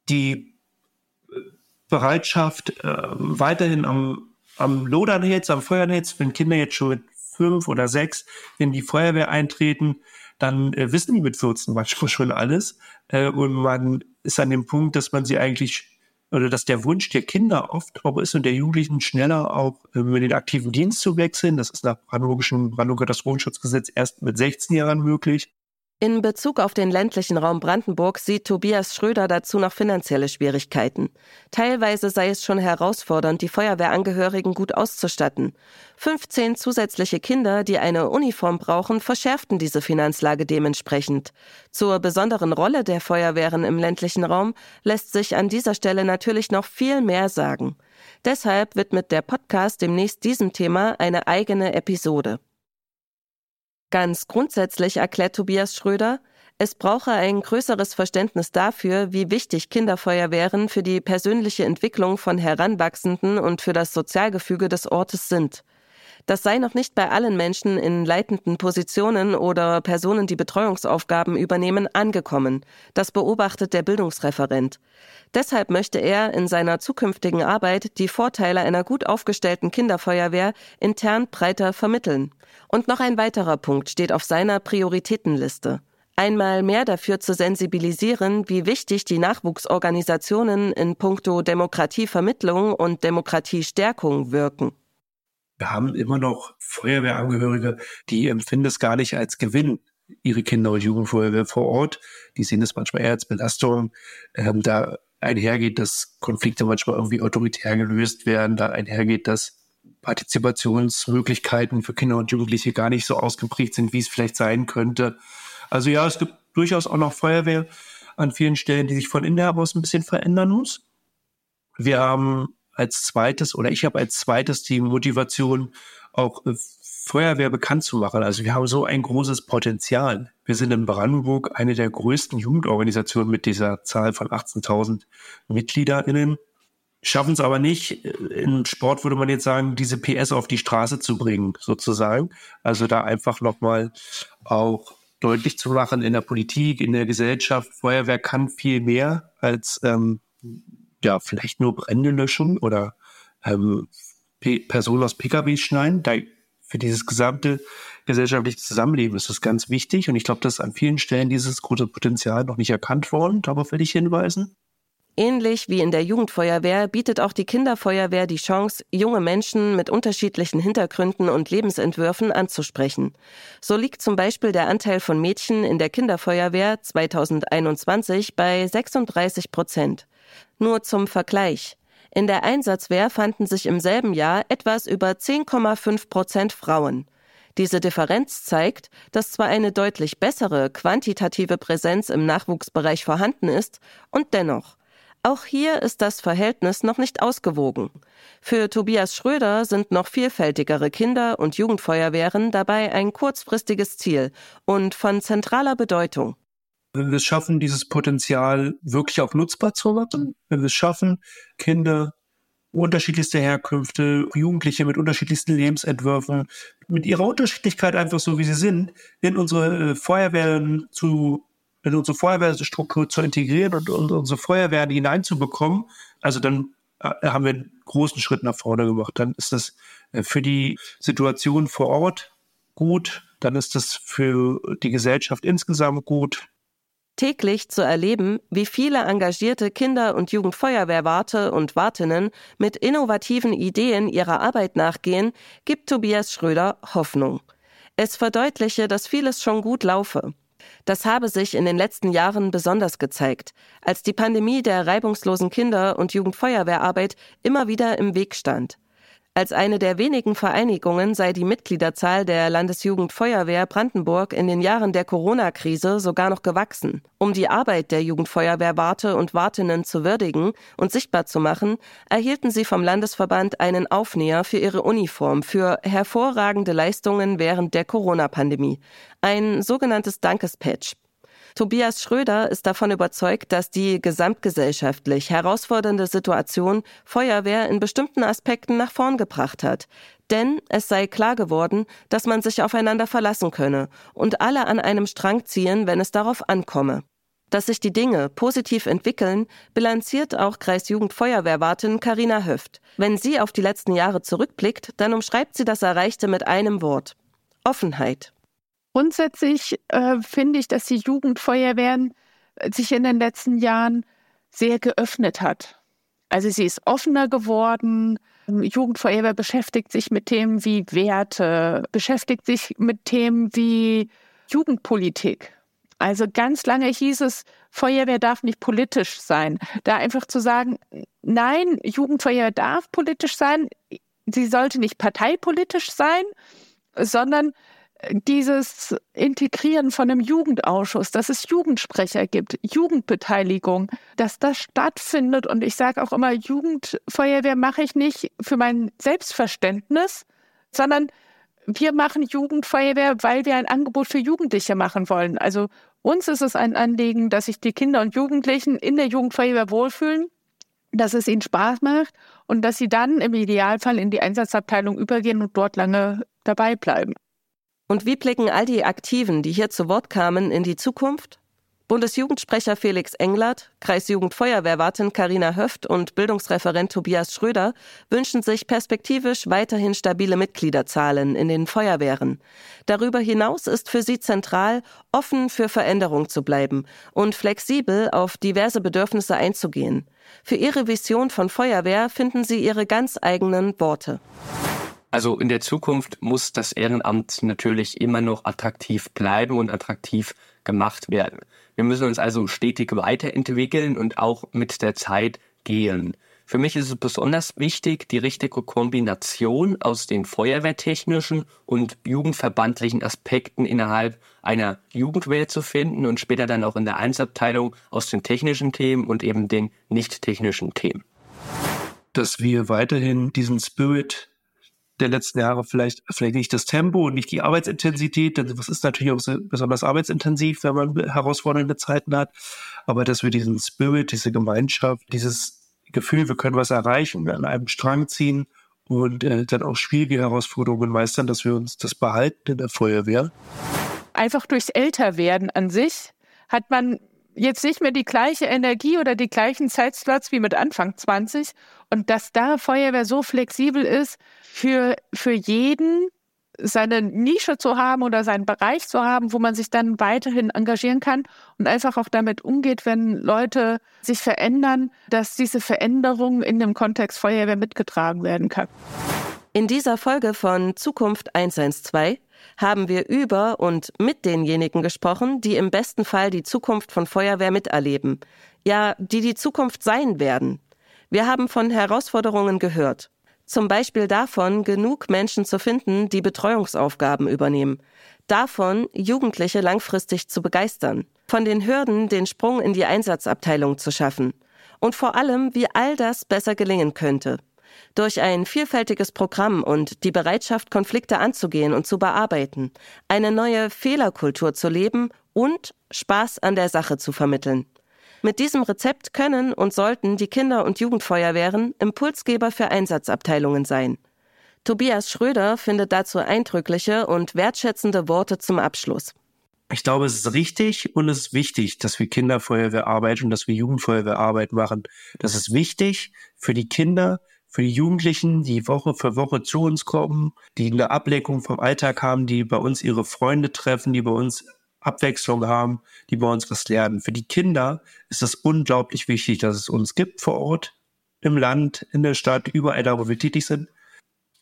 die äh, Bereitschaft äh, weiterhin am, am Lodern hältst, am Feuern hältst, wenn Kinder jetzt schon mit fünf oder sechs in die Feuerwehr eintreten, dann äh, wissen die mit 14 manchmal schon alles. Äh, und man ist an dem Punkt, dass man sie eigentlich oder dass der Wunsch der Kinder oft auch ist und der Jugendlichen schneller auch ähm, in den aktiven Dienst zu wechseln. Das ist nach brandenburgischen Brandenburger Katastrophenschutzgesetz erst mit 16 Jahren möglich. In Bezug auf den ländlichen Raum Brandenburg sieht Tobias Schröder dazu noch finanzielle Schwierigkeiten. Teilweise sei es schon herausfordernd, die Feuerwehrangehörigen gut auszustatten. 15 zusätzliche Kinder, die eine Uniform brauchen, verschärften diese Finanzlage dementsprechend. Zur besonderen Rolle der Feuerwehren im ländlichen Raum lässt sich an dieser Stelle natürlich noch viel mehr sagen. Deshalb widmet der Podcast demnächst diesem Thema eine eigene Episode. Ganz grundsätzlich erklärt Tobias Schröder, es brauche ein größeres Verständnis dafür, wie wichtig Kinderfeuerwehren für die persönliche Entwicklung von Heranwachsenden und für das Sozialgefüge des Ortes sind. Das sei noch nicht bei allen Menschen in leitenden Positionen oder Personen, die Betreuungsaufgaben übernehmen, angekommen. Das beobachtet der Bildungsreferent. Deshalb möchte er in seiner zukünftigen Arbeit die Vorteile einer gut aufgestellten Kinderfeuerwehr intern breiter vermitteln. Und noch ein weiterer Punkt steht auf seiner Prioritätenliste einmal mehr dafür zu sensibilisieren, wie wichtig die Nachwuchsorganisationen in puncto Demokratievermittlung und Demokratiestärkung wirken. Wir haben immer noch Feuerwehrangehörige, die empfinden es gar nicht als Gewinn, ihre Kinder- und Jugendfeuerwehr vor Ort. Die sehen es manchmal eher als Belastung. Ähm, da einhergeht, dass Konflikte manchmal irgendwie autoritär gelöst werden, da einhergeht, dass Partizipationsmöglichkeiten für Kinder und Jugendliche gar nicht so ausgeprägt sind, wie es vielleicht sein könnte. Also ja, es gibt durchaus auch noch Feuerwehr an vielen Stellen, die sich von innen heraus ein bisschen verändern muss. Wir haben als zweites oder ich habe als zweites die Motivation, auch äh, Feuerwehr bekannt zu machen. Also wir haben so ein großes Potenzial. Wir sind in Brandenburg eine der größten Jugendorganisationen mit dieser Zahl von 18.000 MitgliederInnen. Schaffen es aber nicht, äh, in Sport würde man jetzt sagen, diese PS auf die Straße zu bringen, sozusagen. Also da einfach nochmal auch deutlich zu machen in der Politik, in der Gesellschaft. Feuerwehr kann viel mehr als ähm, ja, vielleicht nur Brände löschen oder ähm, Personen aus PKWs schneiden. Da, für dieses gesamte gesellschaftliche Zusammenleben ist das ganz wichtig. Und ich glaube, dass an vielen Stellen dieses große Potenzial noch nicht erkannt worden. Darauf will ich hinweisen. Ähnlich wie in der Jugendfeuerwehr bietet auch die Kinderfeuerwehr die Chance, junge Menschen mit unterschiedlichen Hintergründen und Lebensentwürfen anzusprechen. So liegt zum Beispiel der Anteil von Mädchen in der Kinderfeuerwehr 2021 bei 36 Prozent. Nur zum Vergleich. In der Einsatzwehr fanden sich im selben Jahr etwas über 10,5 Prozent Frauen. Diese Differenz zeigt, dass zwar eine deutlich bessere quantitative Präsenz im Nachwuchsbereich vorhanden ist, und dennoch, auch hier ist das Verhältnis noch nicht ausgewogen. Für Tobias Schröder sind noch vielfältigere Kinder- und Jugendfeuerwehren dabei ein kurzfristiges Ziel und von zentraler Bedeutung wenn wir es schaffen, dieses Potenzial wirklich auch nutzbar zu machen, wenn wir es schaffen, Kinder unterschiedlichste Herkünfte, Jugendliche mit unterschiedlichsten Lebensentwürfen, mit ihrer Unterschiedlichkeit einfach so wie sie sind, in unsere äh, Feuerwehren zu, in unsere Feuerwehrstruktur zu integrieren und, unsere Feuerwehren hineinzubekommen, also dann äh, haben wir einen großen Schritt nach vorne gemacht. Dann ist das äh, für die Situation vor Ort gut, dann ist das für die Gesellschaft insgesamt gut täglich zu erleben, wie viele engagierte Kinder- und Jugendfeuerwehrwarte und Wartinnen mit innovativen Ideen ihrer Arbeit nachgehen, gibt Tobias Schröder Hoffnung. Es verdeutliche, dass vieles schon gut laufe. Das habe sich in den letzten Jahren besonders gezeigt, als die Pandemie der reibungslosen Kinder- und Jugendfeuerwehrarbeit immer wieder im Weg stand. Als eine der wenigen Vereinigungen sei die Mitgliederzahl der Landesjugendfeuerwehr Brandenburg in den Jahren der Corona-Krise sogar noch gewachsen. Um die Arbeit der Jugendfeuerwehrwarte und Wartinnen zu würdigen und sichtbar zu machen, erhielten sie vom Landesverband einen Aufnäher für ihre Uniform für hervorragende Leistungen während der Corona-Pandemie. Ein sogenanntes Dankespatch. Tobias Schröder ist davon überzeugt, dass die gesamtgesellschaftlich herausfordernde Situation Feuerwehr in bestimmten Aspekten nach vorn gebracht hat. Denn es sei klar geworden, dass man sich aufeinander verlassen könne und alle an einem Strang ziehen, wenn es darauf ankomme. Dass sich die Dinge positiv entwickeln, bilanziert auch Kreisjugendfeuerwehrwartin Karina Höft. Wenn sie auf die letzten Jahre zurückblickt, dann umschreibt sie das Erreichte mit einem Wort. Offenheit. Grundsätzlich äh, finde ich, dass die Jugendfeuerwehren äh, sich in den letzten Jahren sehr geöffnet hat. Also sie ist offener geworden. Jugendfeuerwehr beschäftigt sich mit Themen wie Werte, beschäftigt sich mit Themen wie Jugendpolitik. Also ganz lange hieß es, Feuerwehr darf nicht politisch sein. Da einfach zu sagen, nein, Jugendfeuerwehr darf politisch sein, sie sollte nicht parteipolitisch sein, sondern dieses Integrieren von einem Jugendausschuss, dass es Jugendsprecher gibt, Jugendbeteiligung, dass das stattfindet. Und ich sage auch immer, Jugendfeuerwehr mache ich nicht für mein Selbstverständnis, sondern wir machen Jugendfeuerwehr, weil wir ein Angebot für Jugendliche machen wollen. Also uns ist es ein Anliegen, dass sich die Kinder und Jugendlichen in der Jugendfeuerwehr wohlfühlen, dass es ihnen Spaß macht und dass sie dann im Idealfall in die Einsatzabteilung übergehen und dort lange dabei bleiben. Und wie blicken all die Aktiven, die hier zu Wort kamen, in die Zukunft? Bundesjugendsprecher Felix Englert, Kreisjugendfeuerwehrwartin Karina Höft und Bildungsreferent Tobias Schröder wünschen sich perspektivisch weiterhin stabile Mitgliederzahlen in den Feuerwehren. Darüber hinaus ist für sie zentral, offen für Veränderung zu bleiben und flexibel auf diverse Bedürfnisse einzugehen. Für ihre Vision von Feuerwehr finden sie ihre ganz eigenen Worte. Also in der Zukunft muss das Ehrenamt natürlich immer noch attraktiv bleiben und attraktiv gemacht werden. Wir müssen uns also stetig weiterentwickeln und auch mit der Zeit gehen. Für mich ist es besonders wichtig, die richtige Kombination aus den feuerwehrtechnischen und jugendverbandlichen Aspekten innerhalb einer Jugendwehr zu finden und später dann auch in der Einsabteilung aus den technischen Themen und eben den nicht technischen Themen. Dass wir weiterhin diesen Spirit der letzten Jahre vielleicht, vielleicht nicht das Tempo und nicht die Arbeitsintensität, denn was ist natürlich auch so besonders arbeitsintensiv, wenn man herausfordernde Zeiten hat, aber dass wir diesen Spirit, diese Gemeinschaft, dieses Gefühl, wir können was erreichen, an einem Strang ziehen und äh, dann auch schwierige Herausforderungen meistern, dass wir uns das behalten in der Feuerwehr. Einfach durchs Älterwerden an sich hat man jetzt nicht mehr die gleiche Energie oder die gleichen Zeitslots wie mit Anfang 20 und dass da Feuerwehr so flexibel ist, für, für jeden seine Nische zu haben oder seinen Bereich zu haben, wo man sich dann weiterhin engagieren kann und einfach auch damit umgeht, wenn Leute sich verändern, dass diese Veränderung in dem Kontext Feuerwehr mitgetragen werden kann. In dieser Folge von Zukunft 112 haben wir über und mit denjenigen gesprochen, die im besten Fall die Zukunft von Feuerwehr miterleben. Ja, die die Zukunft sein werden. Wir haben von Herausforderungen gehört. Zum Beispiel davon, genug Menschen zu finden, die Betreuungsaufgaben übernehmen. Davon, Jugendliche langfristig zu begeistern. Von den Hürden, den Sprung in die Einsatzabteilung zu schaffen. Und vor allem, wie all das besser gelingen könnte. Durch ein vielfältiges Programm und die Bereitschaft, Konflikte anzugehen und zu bearbeiten, eine neue Fehlerkultur zu leben und Spaß an der Sache zu vermitteln. Mit diesem Rezept können und sollten die Kinder- und Jugendfeuerwehren Impulsgeber für Einsatzabteilungen sein. Tobias Schröder findet dazu eindrückliche und wertschätzende Worte zum Abschluss. Ich glaube, es ist richtig und es ist wichtig, dass wir Kinderfeuerwehrarbeit und dass wir Jugendfeuerwehrarbeit machen. Das ist wichtig für die Kinder, für die Jugendlichen, die Woche für Woche zu uns kommen, die eine Ablenkung vom Alltag haben, die bei uns ihre Freunde treffen, die bei uns Abwechslung haben, die bei uns was lernen. Für die Kinder ist es unglaublich wichtig, dass es uns gibt vor Ort, im Land, in der Stadt, überall da, wo wir tätig sind.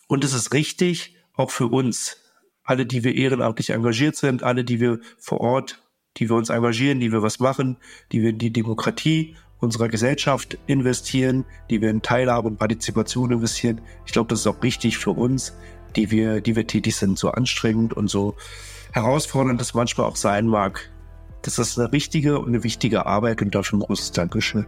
Und es ist richtig, auch für uns, alle, die wir ehrenamtlich engagiert sind, alle, die wir vor Ort, die wir uns engagieren, die wir was machen, die wir die Demokratie unserer Gesellschaft investieren, die wir in Teilhabe und Partizipation investieren. Ich glaube, das ist auch richtig für uns, die wir, die wir tätig sind, so anstrengend und so herausfordernd es manchmal auch sein mag. Das ist eine richtige und eine wichtige Arbeit und dafür ein großes Dankeschön.